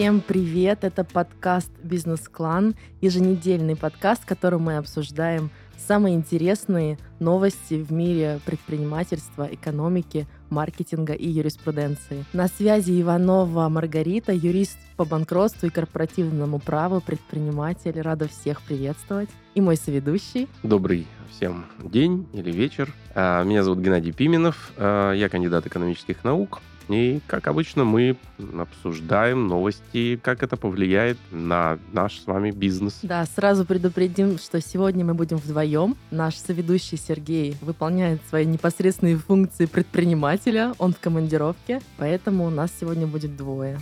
Всем привет! Это подкаст «Бизнес-клан», еженедельный подкаст, в котором мы обсуждаем самые интересные новости в мире предпринимательства, экономики, маркетинга и юриспруденции. На связи Иванова Маргарита, юрист по банкротству и корпоративному праву, предприниматель. Рада всех приветствовать. И мой соведущий. Добрый всем день или вечер. А, меня зовут Геннадий Пименов. А, я кандидат экономических наук. И, как обычно, мы обсуждаем новости, как это повлияет на наш с вами бизнес. Да, сразу предупредим, что сегодня мы будем вдвоем. Наш соведущий Сергей выполняет свои непосредственные функции предпринимателя, он в командировке, поэтому у нас сегодня будет двое.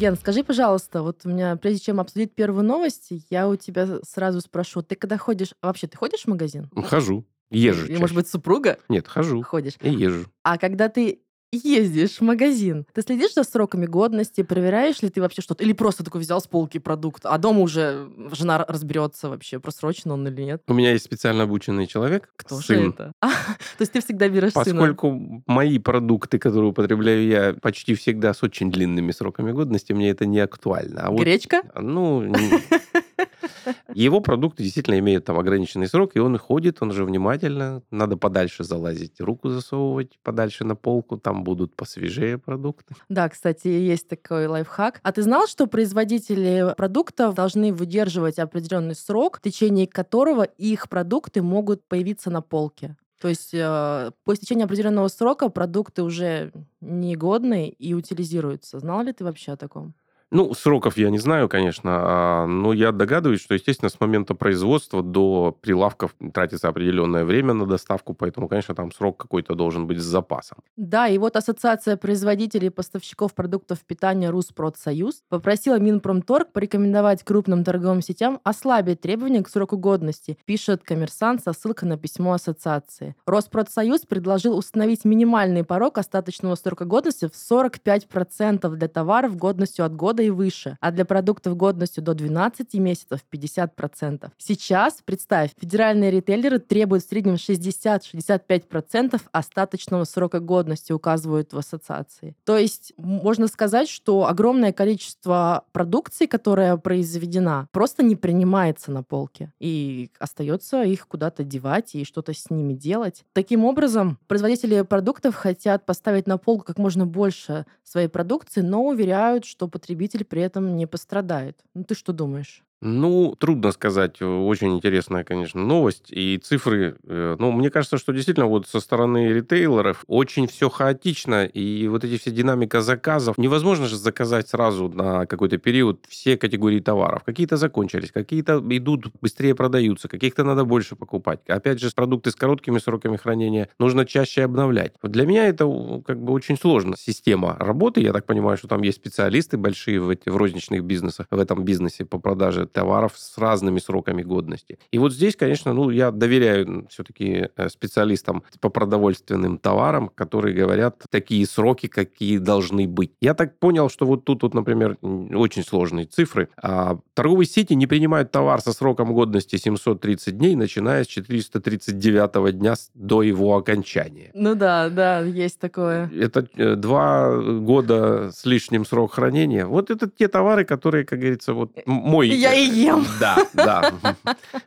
Ген, скажи, пожалуйста, вот у меня, прежде чем обсудить первую новость, я у тебя сразу спрошу, ты когда ходишь, вообще ты ходишь в магазин? Хожу. Езжу. Или, может быть, супруга? Нет, хожу. Ходишь. И езжу. А когда ты ездишь в магазин, ты следишь за сроками годности, проверяешь ли ты вообще что-то, или просто такой взял с полки продукт, а дома уже жена разберется вообще, просрочен он или нет? У меня есть специально обученный человек. Кто сын. же это? А, то есть ты всегда берешь Поскольку сына? мои продукты, которые употребляю я, почти всегда с очень длинными сроками годности, мне это не актуально. А вот, Гречка? ну, его продукты действительно имеют там ограниченный срок, и он ходит, он же внимательно, надо подальше залазить, руку засовывать подальше на полку, там будут посвежее продукты. Да, кстати, есть такой лайфхак. А ты знал, что производители продуктов должны выдерживать определенный срок, в течение которого их продукты могут появиться на полке? То есть э, по истечении определенного срока продукты уже негодны и утилизируются. Знал ли ты вообще о таком? Ну, сроков я не знаю, конечно, а, но я догадываюсь, что, естественно, с момента производства до прилавков тратится определенное время на доставку, поэтому, конечно, там срок какой-то должен быть с запасом. Да, и вот Ассоциация производителей и поставщиков продуктов питания Руспродсоюз попросила Минпромторг порекомендовать крупным торговым сетям ослабить требования к сроку годности, пишет коммерсант со ссылкой на письмо ассоциации. Роспродсоюз предложил установить минимальный порог остаточного срока годности в 45% для товаров годностью от года и выше, а для продуктов годностью до 12 месяцев 50%. Сейчас, представь, федеральные ритейлеры требуют в среднем 60-65% остаточного срока годности, указывают в ассоциации. То есть можно сказать, что огромное количество продукции, которая произведена, просто не принимается на полке. И остается их куда-то девать и что-то с ними делать. Таким образом, производители продуктов хотят поставить на полку как можно больше своей продукции, но уверяют, что потребитель при этом не пострадает. Ну ты что думаешь? Ну, трудно сказать. Очень интересная, конечно, новость. И цифры... э, Ну, мне кажется, что действительно вот со стороны ритейлеров очень все хаотично. И вот эти все динамика заказов... Невозможно же заказать сразу на какой-то период все категории товаров. Какие-то закончились, какие-то идут, быстрее продаются, каких-то надо больше покупать. Опять же, продукты с короткими сроками хранения нужно чаще обновлять. Вот для меня это как бы очень сложно. Система работы, я так понимаю, что там есть специалисты большие в, эти, в розничных бизнесах, в этом бизнесе по продаже товаров с разными сроками годности. И вот здесь, конечно, ну, я доверяю все-таки специалистам по продовольственным товарам, которые говорят такие сроки, какие должны быть. Я так понял, что вот тут, вот, например, очень сложные цифры. А, торговые сети не принимают товар со сроком годности 730 дней, начиная с 439 дня до его окончания. Ну да, да, есть такое. Это э, два года с лишним срок хранения. Вот это те товары, которые, как говорится, вот мой... Я и ем. Да, да.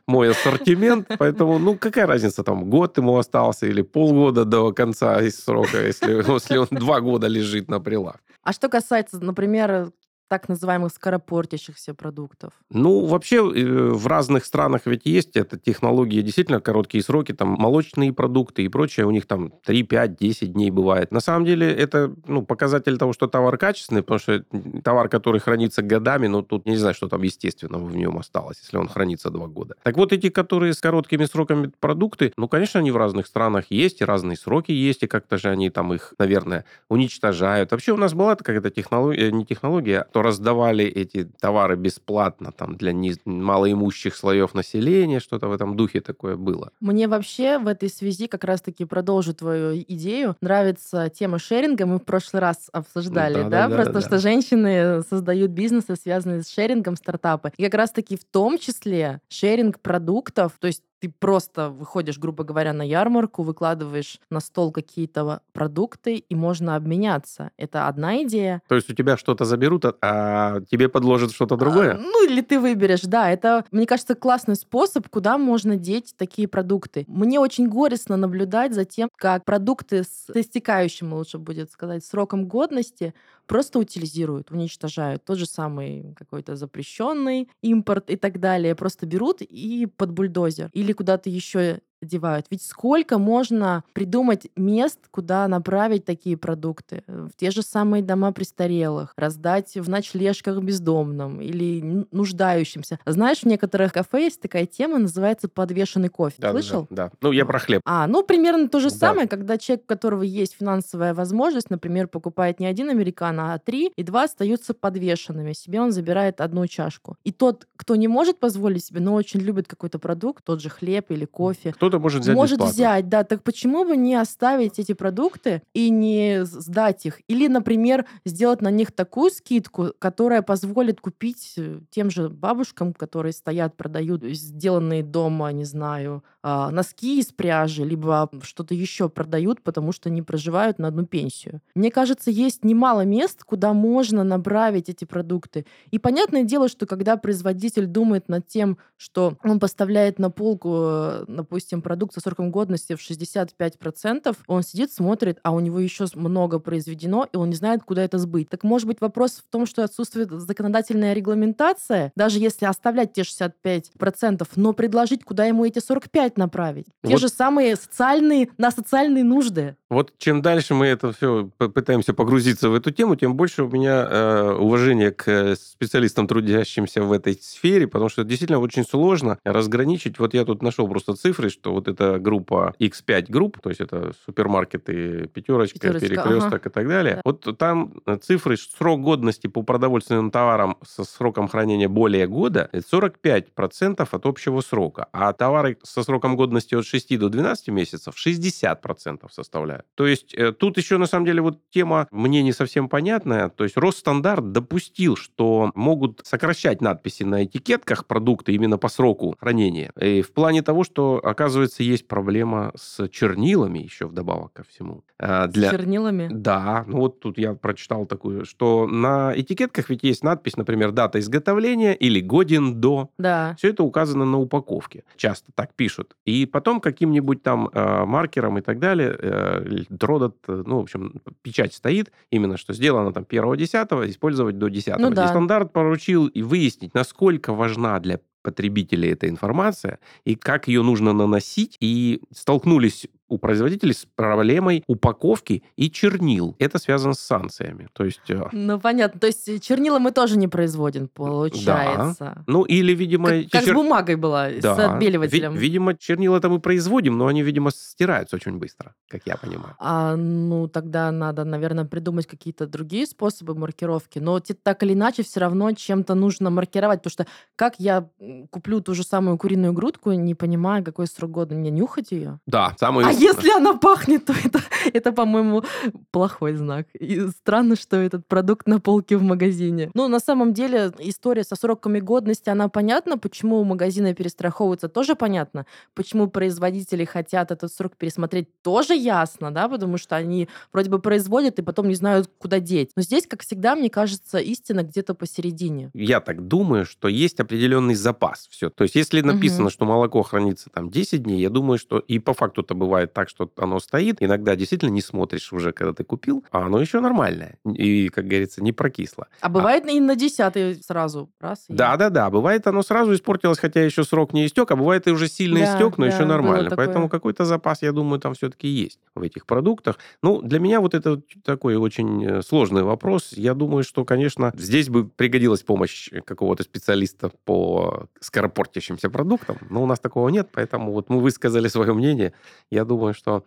Мой ассортимент. Поэтому, ну, какая разница, там, год ему остался или полгода до конца срока, если, если он два года лежит на прилавке. А что касается, например, так называемых скоропортящихся продуктов? Ну, вообще, э, в разных странах ведь есть эта технология, действительно, короткие сроки, там, молочные продукты и прочее, у них там 3, 5, 10 дней бывает. На самом деле, это, ну, показатель того, что товар качественный, потому что товар, который хранится годами, ну, тут не знаю, что там естественного в нем осталось, если он хранится 2 года. Так вот, эти, которые с короткими сроками продукты, ну, конечно, они в разных странах есть, и разные сроки есть, и как-то же они там их, наверное, уничтожают. Вообще у нас была какая-то технология, не технология, то раздавали эти товары бесплатно там для низ- малоимущих слоев населения, что-то в этом духе такое было. Мне вообще в этой связи как раз-таки продолжу твою идею. Нравится тема шеринга. Мы в прошлый раз обсуждали, да? Да-да-да-да-да. Просто что женщины создают бизнесы, связанные с шерингом, стартапы. И как раз-таки в том числе шеринг продуктов, то есть ты просто выходишь, грубо говоря, на ярмарку, выкладываешь на стол какие-то продукты, и можно обменяться. Это одна идея. То есть у тебя что-то заберут, а, а тебе подложат что-то другое? А, ну, или ты выберешь, да. Это, мне кажется, классный способ, куда можно деть такие продукты. Мне очень горестно наблюдать за тем, как продукты с истекающим, лучше будет сказать, сроком годности просто утилизируют, уничтожают. Тот же самый какой-то запрещенный импорт и так далее. Просто берут и под бульдозер. Или куда-то еще девают. Ведь сколько можно придумать мест, куда направить такие продукты? В те же самые дома престарелых, раздать в ночлежках бездомным или нуждающимся. Знаешь, в некоторых кафе есть такая тема, называется подвешенный кофе. Да, Слышал? Да, да. Ну, я про хлеб. А, ну, примерно то же да. самое, когда человек, у которого есть финансовая возможность, например, покупает не один американо, а три, и два остаются подвешенными. Себе он забирает одну чашку. И тот, кто не может позволить себе, но очень любит какой-то продукт, тот же хлеб или кофе, кто кто-то может взять Может бесплатно. взять, да. Так почему бы не оставить эти продукты и не сдать их? Или, например, сделать на них такую скидку, которая позволит купить э, тем же бабушкам, которые стоят, продают сделанные дома, не знаю, а, носки из пряжи, либо что-то еще продают, потому что не проживают на одну пенсию. Мне кажется, есть немало мест, куда можно направить эти продукты. И понятное дело, что когда производитель думает над тем, что он поставляет на полку, э, допустим, продукт со сроком годности в 65%, он сидит, смотрит, а у него еще много произведено, и он не знает, куда это сбыть. Так может быть вопрос в том, что отсутствует законодательная регламентация, даже если оставлять те 65%, но предложить, куда ему эти 45 направить. Те вот. же самые социальные, на социальные нужды. Вот чем дальше мы это все пытаемся погрузиться в эту тему, тем больше у меня э, уважения к специалистам, трудящимся в этой сфере, потому что действительно очень сложно разграничить. Вот я тут нашел просто цифры, что вот эта группа X5 групп, то есть это супермаркеты пятерочка, пятерочка перекресток ага. и так далее. Да. Вот там цифры срок годности по продовольственным товарам со сроком хранения более года это 45% от общего срока, а товары со сроком годности от 6 до 12 месяцев 60% составляют. То есть э, тут еще на самом деле вот тема мне не совсем понятная. То есть Росстандарт допустил, что могут сокращать надписи на этикетках продукта именно по сроку хранения. И в плане того, что, оказывается, есть проблема с чернилами еще вдобавок ко всему. А, для... С чернилами? Да. Ну вот тут я прочитал такую, что на этикетках ведь есть надпись, например, дата изготовления или годен до. Да. Все это указано на упаковке. Часто так пишут. И потом каким-нибудь там э, маркером и так далее э, Дродот, ну, в общем, печать стоит, именно что сделано там 1-10, использовать до 10. Ну, да. И стандарт поручил и выяснить, насколько важна для потребителей эта информация и как ее нужно наносить. И столкнулись у производителей с проблемой упаковки и чернил. Это связано с санкциями. То есть... Э, ну, понятно. То есть чернила мы тоже не производим, получается. Да. Ну, или, видимо... Как, как чер... с бумагой была, да. с отбеливателем. Ви- видимо, чернила-то мы производим, но они, видимо, стираются очень быстро, как я понимаю. А, ну, тогда надо, наверное, придумать какие-то другие способы маркировки. Но так или иначе, все равно чем-то нужно маркировать, потому что как я куплю ту же самую куриную грудку, не понимая, какой срок года мне нюхать ее? Да, самый... Если она пахнет, то это, это по-моему, плохой знак. И странно, что этот продукт на полке в магазине. Ну, на самом деле, история со сроками годности, она понятна. Почему магазины перестраховываются, тоже понятно. Почему производители хотят этот срок пересмотреть, тоже ясно, да, потому что они вроде бы производят и потом не знают, куда деть. Но здесь, как всегда, мне кажется, истина где-то посередине. Я так думаю, что есть определенный запас. Все. То есть, если написано, угу. что молоко хранится там 10 дней, я думаю, что и по факту это бывает так, что оно стоит. Иногда действительно не смотришь уже, когда ты купил, а оно еще нормальное. И, как говорится, не прокисло. А бывает а... и на десятый сразу раз? Да-да-да. Bывает оно сразу испортилось, хотя еще срок не истек, а бывает и уже сильно да, истек, но да, еще нормально. Поэтому какой-то запас, я думаю, там все-таки есть в этих продуктах. Ну, для меня вот это такой очень э, сложный вопрос. Я думаю, что, конечно, здесь бы пригодилась помощь какого-то специалиста по скоропортящимся продуктам, но у нас такого нет, поэтому вот мы высказали свое мнение. Я думаю, что а,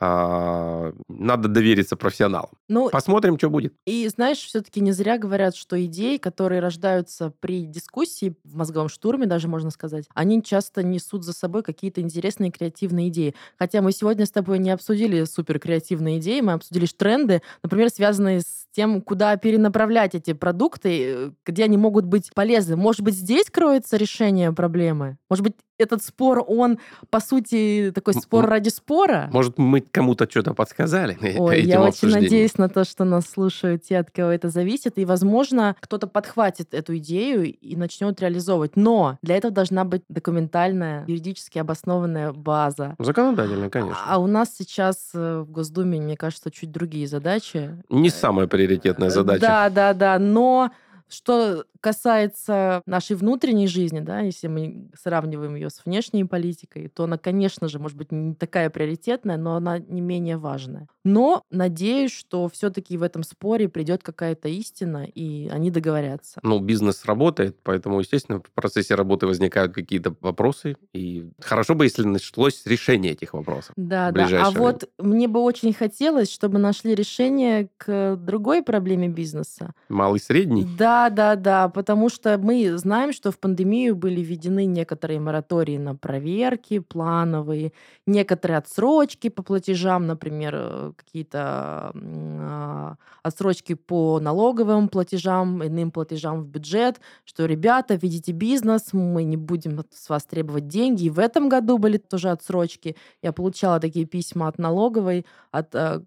надо довериться профессионалам. Ну, Посмотрим, что будет. И знаешь, все-таки не зря говорят, что идеи, которые рождаются при дискуссии, в мозговом штурме даже можно сказать, они часто несут за собой какие-то интересные креативные идеи. Хотя мы сегодня с тобой не обсудили супер креативные идеи, мы обсудили тренды, например, связанные с тем, куда перенаправлять эти продукты, где они могут быть полезны. Может быть, здесь кроется решение проблемы? Может быть, этот спор, он, по сути, такой спор ради спора? Может, мы кому-то что-то подсказали Ой, я очень надеюсь на то, что нас слушают те, от кого это зависит, и, возможно, кто-то подхватит эту идею и начнет реализовывать. Но для этого должна быть документальная, юридически обоснованная база. Законодательно, конечно. А у нас сейчас э, в Госдуме, мне кажется, чуть другие задачи. Не самая приоритетная задача. Да, да, да. Но что касается нашей внутренней жизни, да, если мы сравниваем ее с внешней политикой, то она, конечно же, может быть не такая приоритетная, но она не менее важная. Но надеюсь, что все-таки в этом споре придет какая-то истина, и они договорятся. Ну, бизнес работает, поэтому, естественно, в процессе работы возникают какие-то вопросы. И хорошо бы, если нашлось решение этих вопросов. Да, да. А вот мне бы очень хотелось, чтобы нашли решение к другой проблеме бизнеса. Малый, средний. Да, да, да, потому что мы знаем, что в пандемию были введены некоторые моратории на проверки плановые, некоторые отсрочки по платежам, например, э, какие-то а, отсрочки по налоговым платежам, иным платежам в бюджет, что, ребята, видите бизнес, мы не будем с вас требовать деньги. И в этом году были тоже отсрочки. Я получала такие письма от налоговой, от э,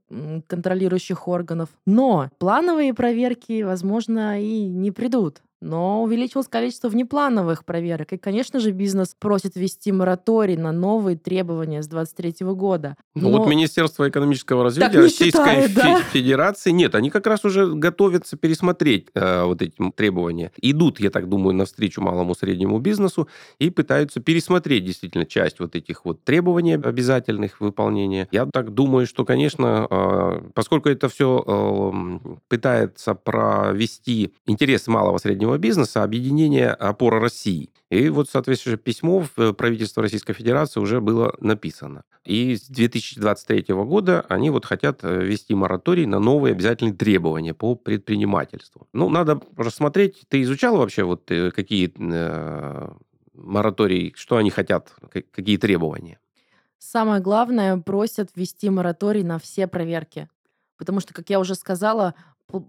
контролирующих органов. Но плановые проверки, возможно, и не придут. Но увеличилось количество внеплановых проверок. И, конечно же, бизнес просит ввести мораторий на новые требования с 2023 года. Ну Но- вот Министерство экономического развития не Российской считает, да? Фе- Федерации, нет, они как раз уже готовятся пересмотреть э, вот эти требования. Идут, я так думаю, навстречу малому среднему бизнесу и пытаются пересмотреть действительно часть вот этих вот требований обязательных выполнения. Я так думаю, что, конечно, э, поскольку это все пытается провести интересы малого среднего бизнеса, объединение «Опора России». И вот соответствующее письмо в э, правительство Российской Федерации уже было написано. И с 2023 года они вот хотят э, ввести мораторий на новые обязательные требования по предпринимательству. Ну, надо рассмотреть. Ты изучал вообще вот э, какие э, что они хотят, какие требования? Самое главное, просят ввести мораторий на все проверки. Потому что, как я уже сказала,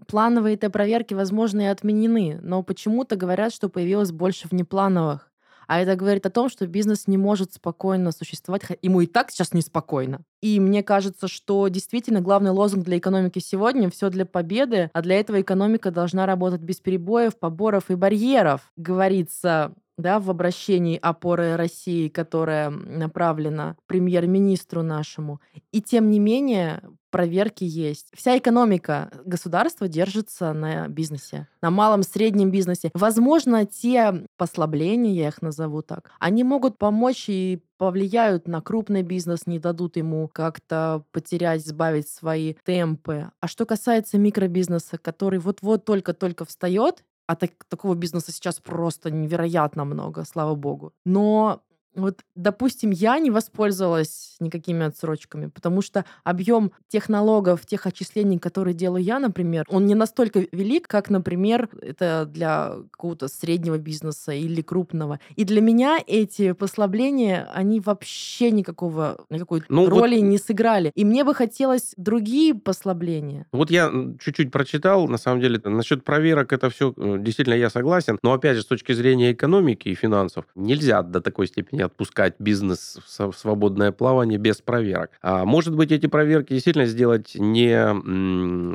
плановые-то проверки, возможно, и отменены, но почему-то говорят, что появилось больше внеплановых. А это говорит о том, что бизнес не может спокойно существовать. Ему и так сейчас неспокойно. И мне кажется, что действительно главный лозунг для экономики сегодня все для победы, а для этого экономика должна работать без перебоев, поборов и барьеров, говорится да, в обращении опоры России, которая направлена премьер-министру нашему. И тем не менее, проверки есть. Вся экономика государства держится на бизнесе, на малом среднем бизнесе. Возможно, те послабления, я их назову так, они могут помочь и повлияют на крупный бизнес, не дадут ему как-то потерять, сбавить свои темпы. А что касается микробизнеса, который вот-вот только-только встает, а так- такого бизнеса сейчас просто невероятно много, слава богу. Но вот, допустим, я не воспользовалась никакими отсрочками, потому что объем тех налогов, тех отчислений, которые делаю я, например, он не настолько велик, как, например, это для какого-то среднего бизнеса или крупного. И для меня эти послабления, они вообще никакого, никакой Ну, вот- роли не сыграли. И мне бы хотелось другие послабления. Вот я чуть-чуть прочитал, на самом деле, насчет проверок это все, действительно, я согласен. Но, опять же, с точки зрения экономики и финансов, нельзя до такой степени отпускать бизнес в свободное плавание без проверок. А может быть, эти проверки действительно сделать не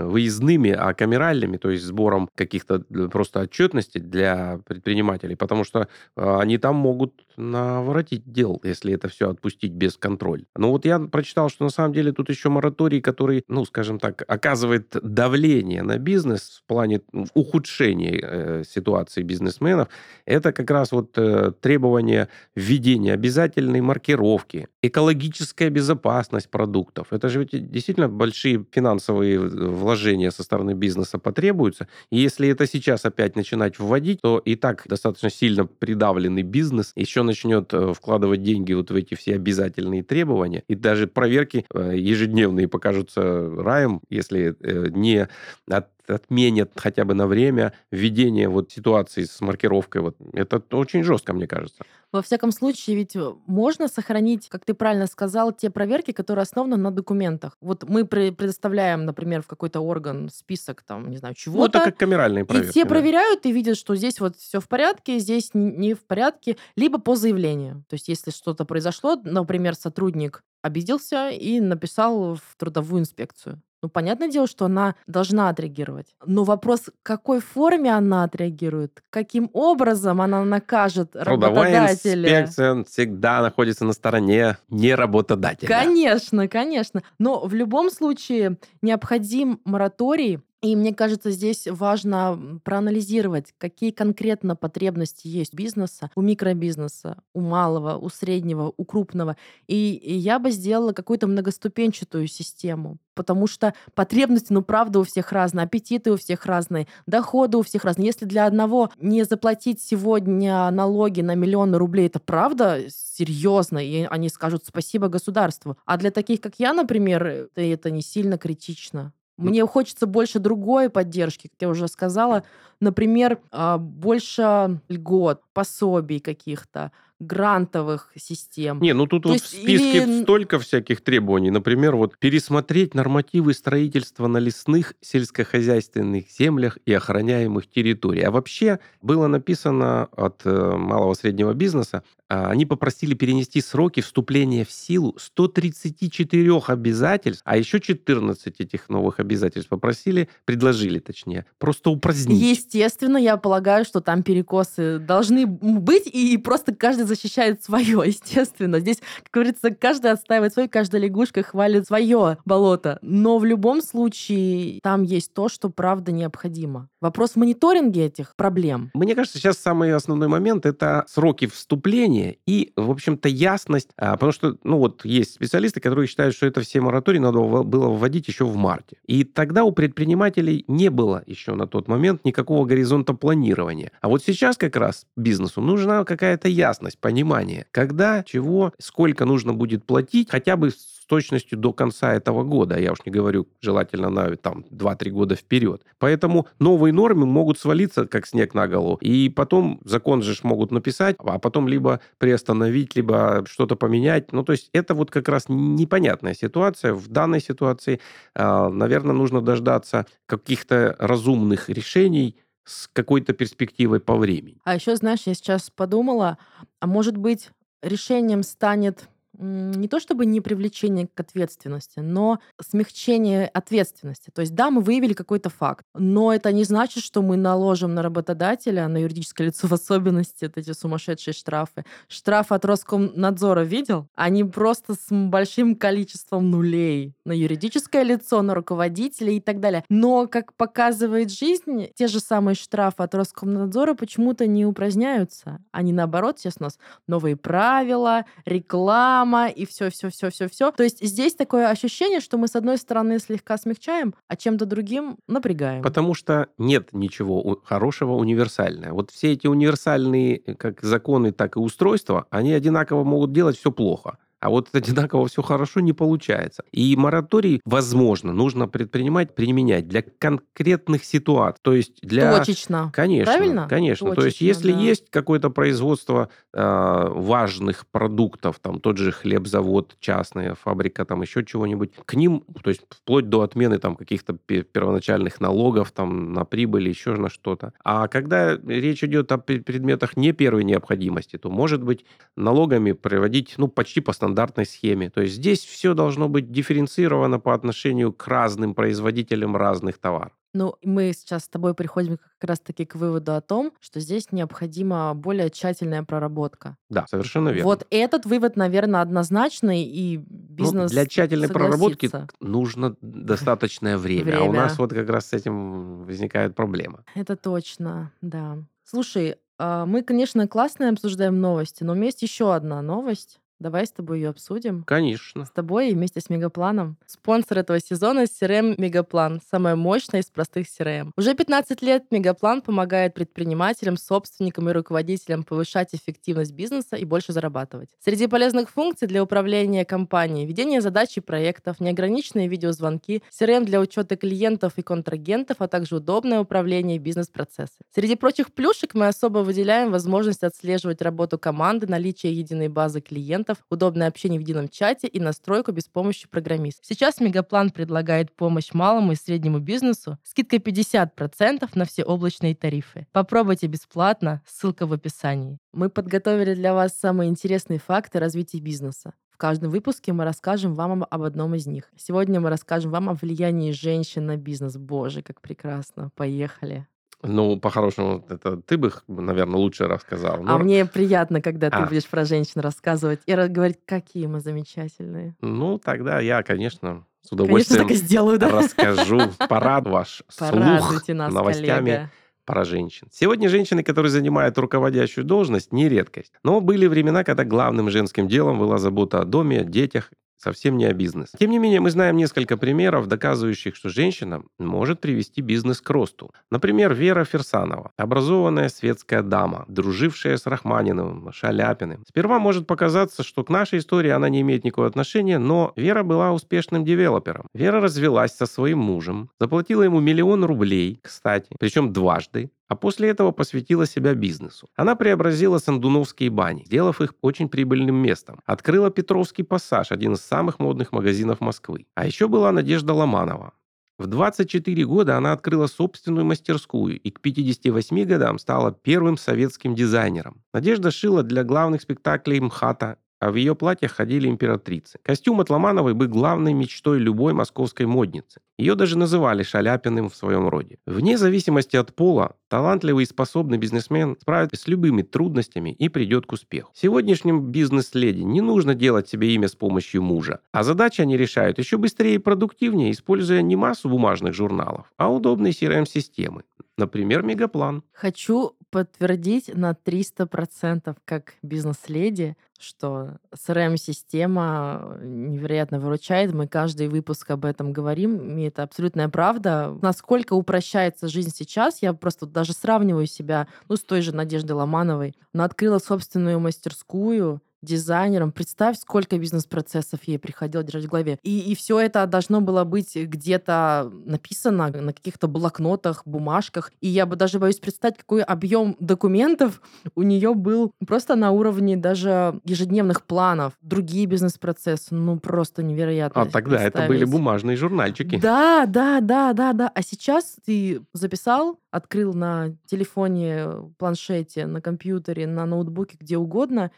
выездными, а камеральными, то есть сбором каких-то э, просто отчетностей для предпринимателей, потому что а, они там могут наворотить дел, если это все отпустить без контроля. Но вот я прочитал, что на самом деле тут еще мораторий, который, ну, скажем так, оказывает давление на бизнес в плане ну, ухудшения э, ситуации бизнесменов. Это как раз вот э, требование введения введение обязательной маркировки, экологическая безопасность продуктов. Это же ведь действительно большие финансовые вложения со стороны бизнеса потребуются. И если это сейчас опять начинать вводить, то и так достаточно сильно придавленный бизнес еще начнет э, вкладывать деньги вот в эти все обязательные требования. И даже проверки э, ежедневные покажутся раем, если э, не от отменят хотя бы на время введение вот ситуации с маркировкой. Вот это очень жестко, мне кажется. Во всяком случае, ведь э, можно сохранить, как ты правильно сказал, те проверки, которые основаны на документах. Вот мы предоставляем, например, в какой-то орган список, там, не знаю, чего-то. Ну, это как камеральные проверки. И те да. проверяют и видят, что здесь вот все в порядке, здесь не в порядке, либо по заявлению. То есть, если что-то произошло, например, сотрудник обиделся и написал в трудовую инспекцию. Ну, понятное дело, что она должна отреагировать. Но вопрос, в какой форме она отреагирует, каким образом она накажет Трудовая работодателя. инспекция всегда находится на стороне не работодателя. Конечно, конечно. Но в любом случае необходим мораторий и мне кажется, здесь важно проанализировать, какие конкретно потребности есть у бизнеса, у микробизнеса, у малого, у среднего, у крупного. И я бы сделала какую-то многоступенчатую систему, потому что потребности, ну, правда, у всех разные, аппетиты у всех разные, доходы у всех разные. Если для одного не заплатить сегодня налоги на миллионы рублей, это правда серьезно, и они скажут спасибо государству. А для таких, как я, например, это не сильно критично. Мне хочется больше другой поддержки, как я уже сказала. Например, а, больше льгот, пособий каких-то, грантовых систем. Не, ну тут То вот в списке или... столько всяких требований. Например, вот пересмотреть нормативы строительства на лесных сельскохозяйственных землях и охраняемых территорий. А вообще было написано от э, малого среднего бизнеса, а, они попросили перенести сроки вступления в силу 134 обязательств, а еще 14 этих новых обязательств попросили, предложили точнее, просто упразднить. Естественно, я полагаю, что там перекосы должны быть, и просто каждый защищает свое, естественно. Здесь, как говорится, каждый отстаивает свой, каждая лягушка хвалит свое болото. Но в любом случае там есть то, что правда необходимо. Вопрос в мониторинге этих проблем. Мне кажется, сейчас самый основной момент — это сроки вступления и, в общем-то, ясность. А, потому что, ну вот, есть специалисты, которые считают, что это все моратории надо было вводить еще в марте. И тогда у предпринимателей не было еще на тот момент никакого горизонта планирования. А вот сейчас как раз бизнесу нужна какая-то ясность, понимание, когда, чего, сколько нужно будет платить, хотя бы точностью до конца этого года. Я уж не говорю желательно на там 2-3 года вперед. Поэтому новые нормы могут свалиться, как снег на голову. И потом закон же могут написать, а потом либо приостановить, либо что-то поменять. Ну, то есть это вот как раз непонятная ситуация. В данной ситуации, а, наверное, нужно дождаться каких-то разумных решений, с какой-то перспективой по времени. А еще, знаешь, я сейчас подумала, а может быть, решением станет не то чтобы не привлечение к ответственности, но смягчение ответственности. То есть, да, мы выявили какой-то факт, но это не значит, что мы наложим на работодателя, на юридическое лицо в особенности, вот эти сумасшедшие штрафы. Штрафы от Роскомнадзора видел? Они просто с большим количеством нулей на юридическое лицо, на руководителя и так далее. Но, как показывает жизнь, те же самые штрафы от Роскомнадзора почему-то не упраздняются. Они, наоборот, сейчас у нас новые правила, реклама, мама и все, все, все, все, все. То есть здесь такое ощущение, что мы с одной стороны слегка смягчаем, а чем-то другим напрягаем. Потому что нет ничего хорошего универсального. Вот все эти универсальные э, как законы, так и устройства, они одинаково могут делать все плохо. А вот одинаково все хорошо не получается. И мораторий, возможно, нужно предпринимать, применять для конкретных ситуаций. То есть для... Точечно. Конечно. Правильно? Конечно. Точечно, То есть если да. есть какое-то производство э, важных продуктов, там тот же хлебзавод, частная фабрика, там еще чего-нибудь, к ним, то есть вплоть до отмены там каких-то первоначальных налогов там на прибыль, еще на что-то. А когда речь идет о предметах не первой необходимости, то, может быть, налогами приводить, ну, почти по стандартной схеме. То есть здесь все должно быть дифференцировано по отношению к разным производителям разных товаров. Ну, мы сейчас с тобой приходим как раз-таки к выводу о том, что здесь необходима более тщательная проработка. Да, совершенно верно. Вот этот вывод, наверное, однозначный, и бизнес ну, Для тщательной проработки нужно достаточное время, время, а у нас вот как раз с этим возникает проблема. Это точно, да. Слушай, А, Мы, конечно, классные обсуждаем новости, но у меня есть еще одна новость. Давай с тобой ее обсудим. Конечно. С тобой и вместе с Мегапланом. Спонсор этого сезона — CRM Мегаплан, самая мощная из простых CRM. Уже 15 лет Мегаплан помогает предпринимателям, собственникам и руководителям повышать эффективность бизнеса и больше зарабатывать. Среди полезных функций для управления компанией — ведение задач и проектов, неограниченные видеозвонки, CRM для учета клиентов и контрагентов, а также удобное управление бизнес-процессами. Среди прочих плюшек мы особо выделяем возможность отслеживать работу команды, наличие единой базы клиентов, удобное общение в едином чате и настройку без помощи программиста. Сейчас Мегаплан предлагает помощь малому и среднему бизнесу, скидка 50% на все облачные тарифы. Попробуйте бесплатно, ссылка в описании. Мы подготовили для вас самые интересные факты развития бизнеса. В каждом выпуске мы расскажем вам об одном из них. Сегодня мы расскажем вам о влиянии женщин на бизнес. Боже, как прекрасно. Поехали. Ну, по-хорошему, это ты бы, наверное, лучше рассказал. А Ну, мне приятно, когда ты А. будешь про женщин рассказывать и говорить, какие мы замечательные. ну, тогда я, конечно, с Конечно, удовольствием и сделаю, да? расскажу, порадую ваш слух нас, новостями коллега. про женщин. Сегодня женщины, которые занимают руководящую должность, не редкость. Но были времена, когда главным женским делом была забота о доме, детях, совсем не о бизнесе. Тем не менее, мы знаем несколько примеров, доказывающих, что женщина может привести бизнес к росту. Например, Вера Ферсанова, образованная светская дама, дружившая с Рахманиновым, Шаляпиным. Сперва может показаться, что к нашей истории она не имеет никакого отношения, но Вера была успешным девелопером. Вера развелась со своим мужем, заплатила ему миллион рублей, кстати, причем дважды, а после этого посвятила себя бизнесу. Она преобразила Сандуновские бани, сделав их очень прибыльным местом. Открыла Петровский пассаж, один из самых модных магазинов Москвы. А еще была Надежда Ломанова. В 24 года она открыла собственную мастерскую и к 58 годам стала первым советским дизайнером. Надежда шила для главных спектаклей МХАТа а в ее платьях ходили императрицы. Костюм от Ломановой был главной мечтой любой московской модницы. Ее даже называли Шаляпиным в своем роде. Вне зависимости от пола, талантливый и способный бизнесмен справится с любыми трудностями и придет к успеху. Сегодняшним бизнес-леди не нужно делать себе имя с помощью мужа, а задачи они решают еще быстрее и продуктивнее, используя не массу бумажных журналов, а удобные CRM-системы. Например, Мегаплан. Хочу подтвердить на 300% как бизнес-леди, что CRM-система невероятно выручает. Мы каждый выпуск об этом говорим, и это абсолютная правда. Насколько упрощается жизнь сейчас, я просто даже сравниваю себя ну, с той же Надеждой Ломановой. Она открыла собственную мастерскую, дизайнером. Представь, сколько бизнес-процессов ей приходило держать в голове. И, и все это должно было быть где-то написано на каких-то блокнотах, бумажках. И я бы даже боюсь представить, какой объем документов у нее был просто на уровне даже ежедневных планов. Другие бизнес-процессы, ну просто невероятно. А тогда это были бумажные журнальчики. Да, да, да, да, да. А сейчас ты записал, открыл на телефоне, планшете, на компьютере, на ноутбуке, где угодно,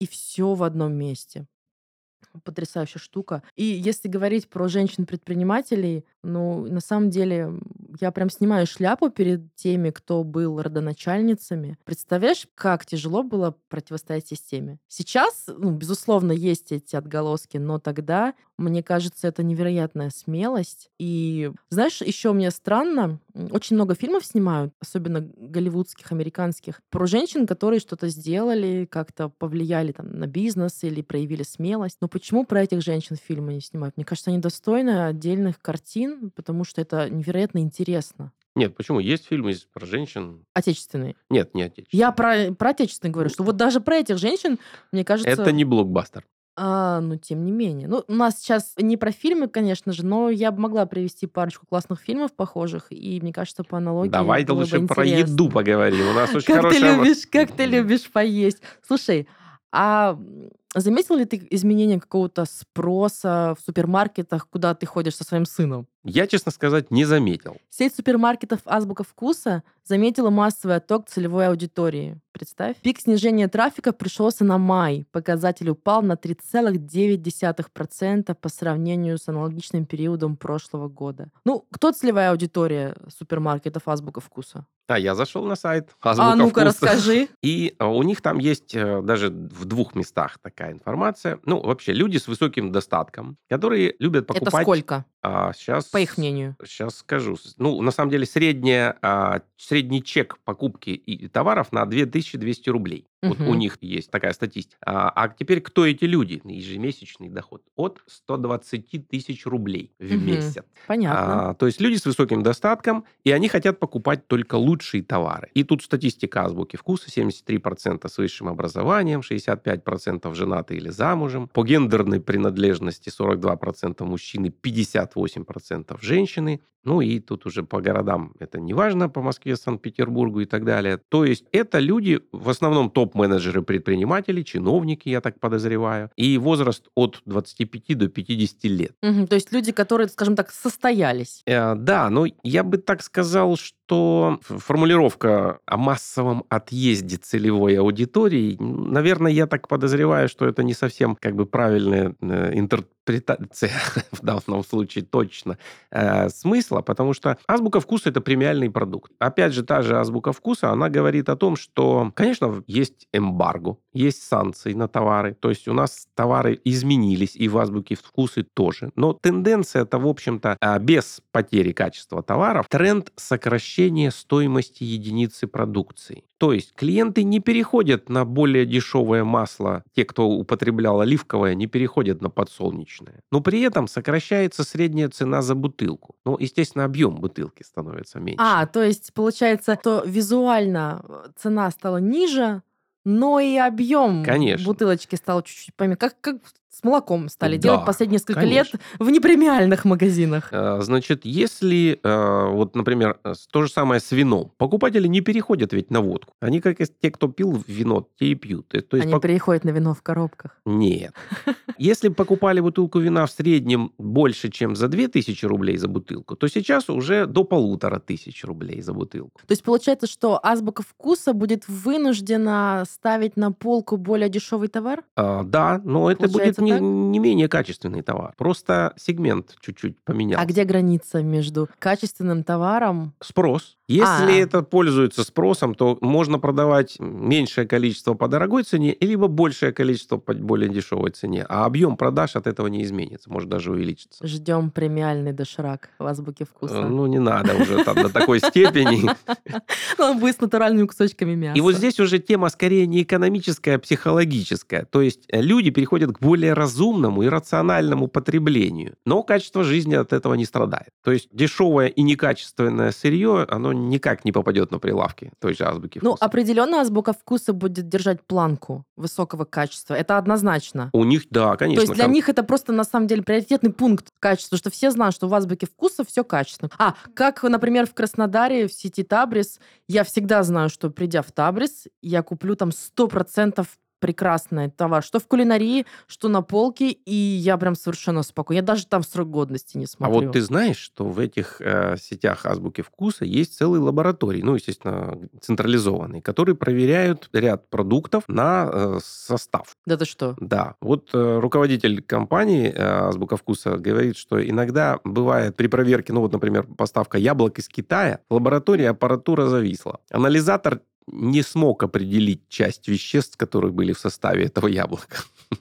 и все в одном месте. Потрясающая штука. И если говорить про женщин-предпринимателей, ну, на самом деле, я прям снимаю шляпу перед теми, кто был родоначальницами. Представляешь, как тяжело было противостоять системе? Сейчас, ну, безусловно, есть эти отголоски, но тогда, мне кажется, это невероятная смелость. И, знаешь, еще мне странно, очень много фильмов снимают, особенно голливудских, американских, про женщин, которые что-то сделали, как-то повлияли там, на бизнес или проявили смелость. Но почему про этих женщин фильмы не снимают? Мне кажется, они достойны отдельных картин, потому что это невероятно интересно. Нет, почему? Есть фильмы про женщин. Отечественные. Нет, не отечественные. Я про, про отечественные говорю, что вот даже про этих женщин, мне кажется... Это не блокбастер. А, ну, тем не менее. Ну, у нас сейчас не про фильмы, конечно же, но я бы могла привести парочку классных фильмов похожих, и мне кажется, по аналогии Давайте было бы лучше про интересно. еду поговорим. У нас очень Как ты хорошая... любишь, как ты любишь поесть. Слушай, а заметил ли ты изменение какого-то спроса в супермаркетах, куда ты ходишь со своим сыном? Я, честно сказать, не заметил. Сеть супермаркетов «Азбука вкуса» заметила массовый отток целевой аудитории. Представь. Пик снижения трафика пришелся на май. Показатель упал на 3,9% по сравнению с аналогичным периодом прошлого года. Ну, кто целевая аудитория супермаркетов «Азбука вкуса»? А я зашел на сайт а «Азбука ну-ка, вкуса». расскажи. И э, у них там есть э, даже в двух местах такая информация. Ну, вообще, люди с высоким достатком, которые любят покупать... Это сколько, А, сейчас... по их мнению? Сейчас скажу. Ну, на самом деле, средняя а, средний чек покупки и товаров на 2200 рублей. Вот у Мгм. них есть такая статистика. А, а теперь кто эти люди? Ежемесячный доход от 120 тысяч рублей в Мгм. месяц. Понятно. А, то есть люди с высоким достатком, и они хотят покупать только лучшие товары. И тут статистика азбуки вкуса. 73% с высшим образованием, 65% женаты или замужем. По гендерной принадлежности 42% мужчины, 58% женщины. Ну и тут уже по городам это не важно, по Москве, Санкт-Петербургу и так далее. То есть это люди, в основном топ-менеджеры предприниматели, чиновники, я так подозреваю, и возраст от 25 до 50 лет. Мгм. То есть люди, которые, скажем так, состоялись. Э, Да, но я бы так сказал, что формулировка о массовом отъезде целевой аудитории, наверное, я так подозреваю, что это не совсем как бы правильная э, интерпретация в данном случае точно э, смысла, потому что азбука вкуса это премиальный продукт. Опять же, та же азбука вкуса, она говорит о том, что, конечно, есть эмбарго, есть санкции на товары, то есть у нас товары изменились, и в азбуке вкусы тоже. Но тенденция это, в общем-то, а, без потери качества товаров, тренд сокращения стоимости единицы продукции. То есть клиенты не переходят на более дешевое масло, те, кто употреблял оливковое, не переходят на подсолнечное. Но при этом сокращается средняя цена за бутылку. Ну, естественно, объем бутылки становится меньше. А, то есть получается, что визуально э, цена стала ниже, но и объем Конечно. бутылочки стал чуть-чуть поменьше. Как, как с молоком стали Да, делать последние несколько конечно. лет в непремиальных магазинах. Э, Значит, если, э, вот, например, э, то же самое с вином. Покупатели не переходят ведь на водку. Они, как и те, кто пил вино, те и пьют. То есть Они пок- переходят на вино в коробках. Нет. Если покупали бутылку вина в среднем больше, чем за 2000 рублей за бутылку, то сейчас уже до полутора тысяч рублей за бутылку. То есть получается, что азбука вкуса будет вынуждена ставить на полку более дешевый товар? А, да, но это будет Получается не, так? не менее качественный товар. Просто сегмент чуть-чуть поменялся. А где граница между качественным товаром? Спрос. Если А. это пользуется спросом, то можно продавать меньшее количество по дорогой цене, либо большее количество по более дешевой цене. А объем продаж от этого не изменится, может даже увеличиться. Ждем премиальный доширак в азбуке Э, вкуса. Ну, не надо уже там до такой степени. Он будет с натуральными кусочками мяса. И вот здесь уже тема скорее не экономическая, а психологическая. То есть э, люди переходят к более разумному и рациональному потреблению. Но качество жизни от этого не страдает. То есть дешевое и некачественное сырье, оно никак не попадет на прилавки той же азбуки Ну, вкуса. определенно азбука вкуса будет держать планку высокого качества. Это однозначно. У них, да, конечно. То есть для кон- них это просто на самом деле приоритетный пункт качества, что все знают, что в азбуке вкуса все качественно. А, как, например, в Краснодаре, в сети Табрис, я всегда знаю, что придя в Табрис, я куплю там 100% прекрасный товар, что в кулинарии, что на полке, и я прям совершенно спокойна. Я даже там срок годности не А смотрю. вот ты знаешь, что в этих э, сетях азбуки вкуса есть целые лаборатории, ну, естественно, централизованные, которые проверяют ряд продуктов на э, состав. Да ты что? Да, вот э, руководитель компании э, Азбука вкуса говорит, что иногда бывает при проверке, ну вот, например, поставка яблок из Китая, в лаборатории аппаратура зависла. Анализатор не смог определить часть веществ, которые были в составе этого яблока.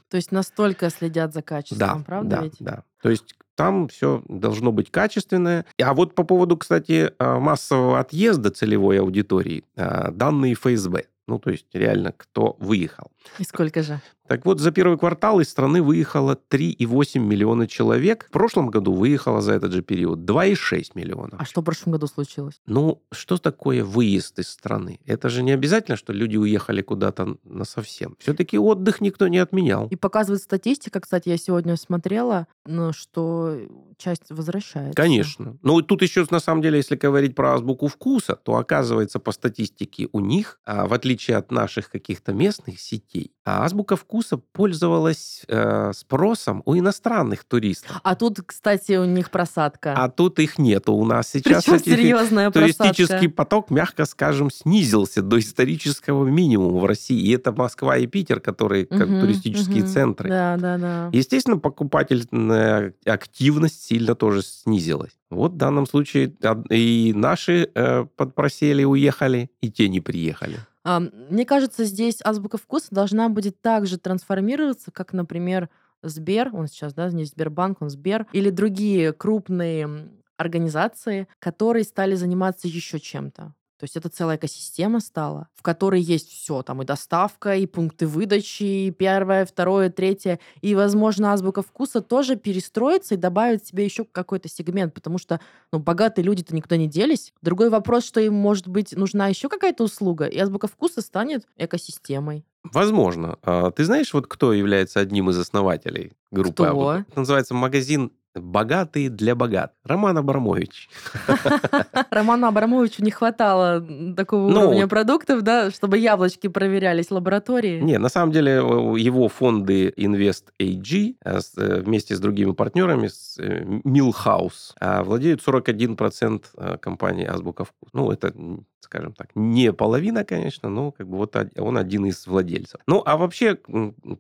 То есть настолько следят за качеством, Да, правда да, ведь? да. То есть там все должно быть качественное. А вот по поводу, кстати, э, массового отъезда целевой аудитории, э, данные ФСБ. Ну, то есть реально, кто выехал. И сколько же? Так вот, за первый квартал из страны выехало 3,8 миллиона человек. В прошлом году выехало за этот же период 2,6 миллиона. А что в прошлом году случилось? Ну, что такое выезд из страны? Это же не обязательно, что люди уехали куда-то на совсем. Все-таки отдых никто не отменял. И показывает статистика, кстати, я сегодня смотрела, ну, что часть возвращается. Конечно. Ну, тут еще, на самом деле, если говорить про азбуку вкуса, то оказывается по статистике у них, а, в отличие от наших каких-то местных сетей, а азбука вкуса пользовалась э, спросом у иностранных туристов. А тут, кстати, у них просадка. А тут их нету у нас сейчас. Причем этих- серьезная Туристический просадка. поток, мягко скажем, снизился до исторического минимума в России. И это Москва и Питер, которые как туристические мгм. центры. Да, да, да. Естественно, покупательная активность сильно тоже снизилась. Вот в данном случае а, и наши э, подпросели, уехали, и те не приехали. Мне кажется, здесь азбука вкуса должна будет также трансформироваться, как, например, Сбер, он сейчас, да, не Сбербанк, он Сбер, или другие крупные организации, которые стали заниматься еще чем-то. То есть это целая экосистема стала, в которой есть все, там и доставка, и пункты выдачи, и первое, второе, третье. И, возможно, азбука вкуса тоже перестроится и добавит себе еще какой-то сегмент, потому что ну, богатые люди-то никуда не делись. Другой вопрос, что им, может быть, нужна еще какая-то услуга, и азбука вкуса станет экосистемой. Возможно. А ты знаешь, вот кто является одним из основателей группы Кто? Это называется магазин «Богатые для богат». Роман Абрамович. Роману Абрамовичу не хватало такого Ну, уровня продуктов, да, чтобы яблочки проверялись в лаборатории. Не, на самом деле э, его фонды Invest AG э, э, вместе с другими партнерами, с Milhouse, владеют 41% э, компании Азбука Вкус. Ну, это, скажем так, не половина, конечно, но как бы вот он один из владельцев. Ну, а вообще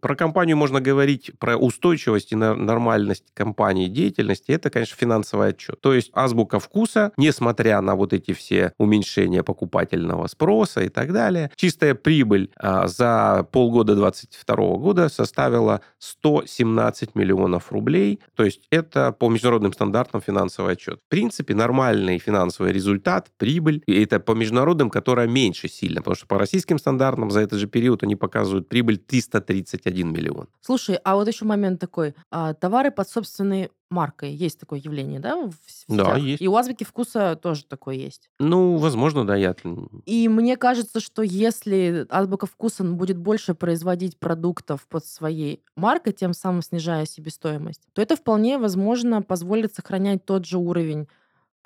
про компанию можно говорить, про устойчивость и нормальность компании деятельности, это, конечно, финансовый отчет. То есть Азбука Вкуса, несмотря на вот эти все уменьшения покупательного спроса и так далее, чистая прибыль а, за полгода 2022 года составила 117 миллионов рублей. То есть это по международным стандартам финансовый отчет. В принципе, нормальный финансовый результат, прибыль, и это по международным, которая меньше сильно, потому что по российским стандартам за этот же период они показывают прибыль 331 миллион. Слушай, а вот еще момент такой. А, товары под собственной маркой. Есть такое явление, да? в Да, есть. И у Азбуки вкуса тоже такое есть. Ну, возможно, да, я... И мне кажется, что если Азбука вкуса будет больше производить продуктов под своей маркой, тем самым снижая себестоимость, то это вполне возможно позволит сохранять тот же уровень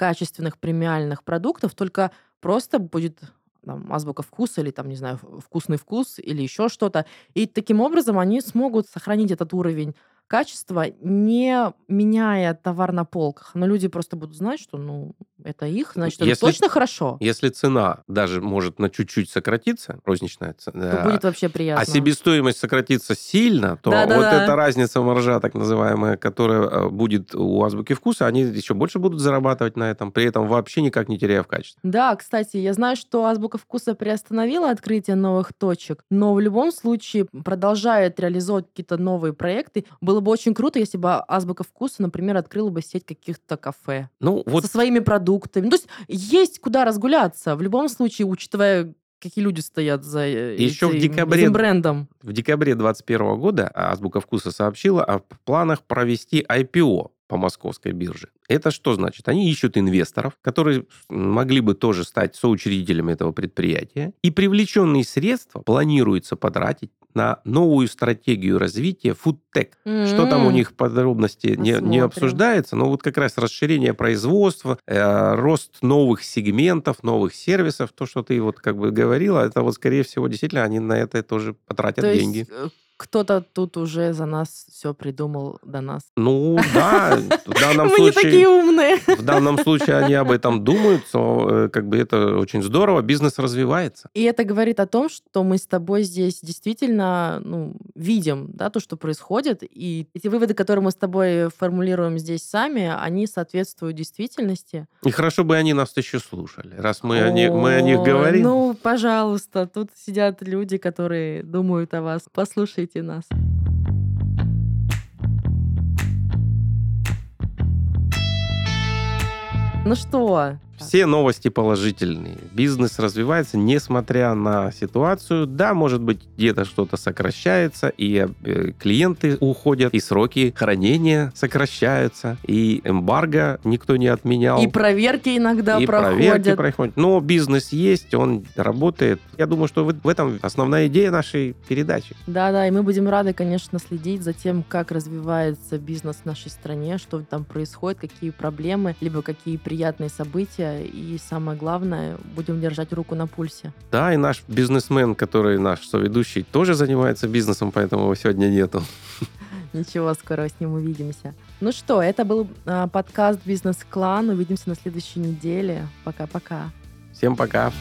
качественных премиальных продуктов, только просто будет там, азбука вкуса или там, не знаю, вкусный вкус или еще что-то. И таким образом они смогут сохранить этот уровень качества, не меняя товар на полках. Но люди просто будут знать, что ну, это их, значит, это Если- точно хорошо. Если цена даже может на чуть-чуть сократиться, розничная цена, то будет вообще приятно. а себестоимость сократится сильно, то Да-да-да. вот эта разница маржа, так называемая, которая э, будет у Азбуки Вкуса, они еще больше будут зарабатывать на этом, при этом вообще никак не теряя в качестве. Да, кстати, я знаю, что Азбука вкуса приостановила открытие новых точек, но в любом случае продолжает реализовывать какие-то новые проекты. Было бы очень круто, если бы Азбука вкуса, например, открыла бы сеть каких-то кафе Ну, вот со своими продуктами. Ну, то есть есть куда разгуляться. В любом случае, учитывая, какие люди стоят за э, Еще в этим- декабре этим брендом. в декабре 2021 года Азбука Вкуса сообщила о планах провести IPO по московской бирже. Это что значит? Они ищут инвесторов, которые могли бы тоже стать соучредителями этого предприятия. И привлеченные средства планируется потратить на новую стратегию развития фудтек. Что там у них подробности не, не обсуждается, но вот как раз расширение производства, э, рост новых сегментов, новых сервисов, то, что ты вот как бы говорила, это вот скорее всего действительно они на это тоже потратят То деньги. есть э, кто-то тут уже за нас все придумал до нас. Ну да, в данном Мы не такие случае... умные. В данном случае они об этом думают, но, э, как бы это очень здорово, бизнес развивается. И это говорит о том, что мы с тобой здесь действительно ну, видим да, то, что происходит. И эти выводы, которые мы с тобой формулируем здесь сами, они соответствуют действительности. И хорошо бы они нас еще слушали, раз мы, о них, мы о них говорим. Ну, пожалуйста, тут сидят люди, которые думают о вас. Послушайте нас. Ну что? Все новости положительные. Бизнес развивается, несмотря на ситуацию. Да, может быть, где-то что-то сокращается, и э, клиенты уходят, и сроки хранения сокращаются, и эмбарго никто не отменял. И проверки иногда и проверки проходят. проходят. Но бизнес есть, он работает. Я думаю, что в в этом основная идея нашей передачи. Да-да, и мы будем рады, конечно, следить за тем, как развивается бизнес в нашей стране, что там происходит, какие проблемы, либо какие приятные события. И самое главное, будем держать руку на пульсе. Да, и наш бизнесмен, который наш соведущий, тоже занимается бизнесом, поэтому его сегодня нету. Ничего, скоро с ним увидимся. Ну что, это был а, подкаст «Бизнес-клан». Увидимся на следующей неделе. Пока-пока. Всем пока.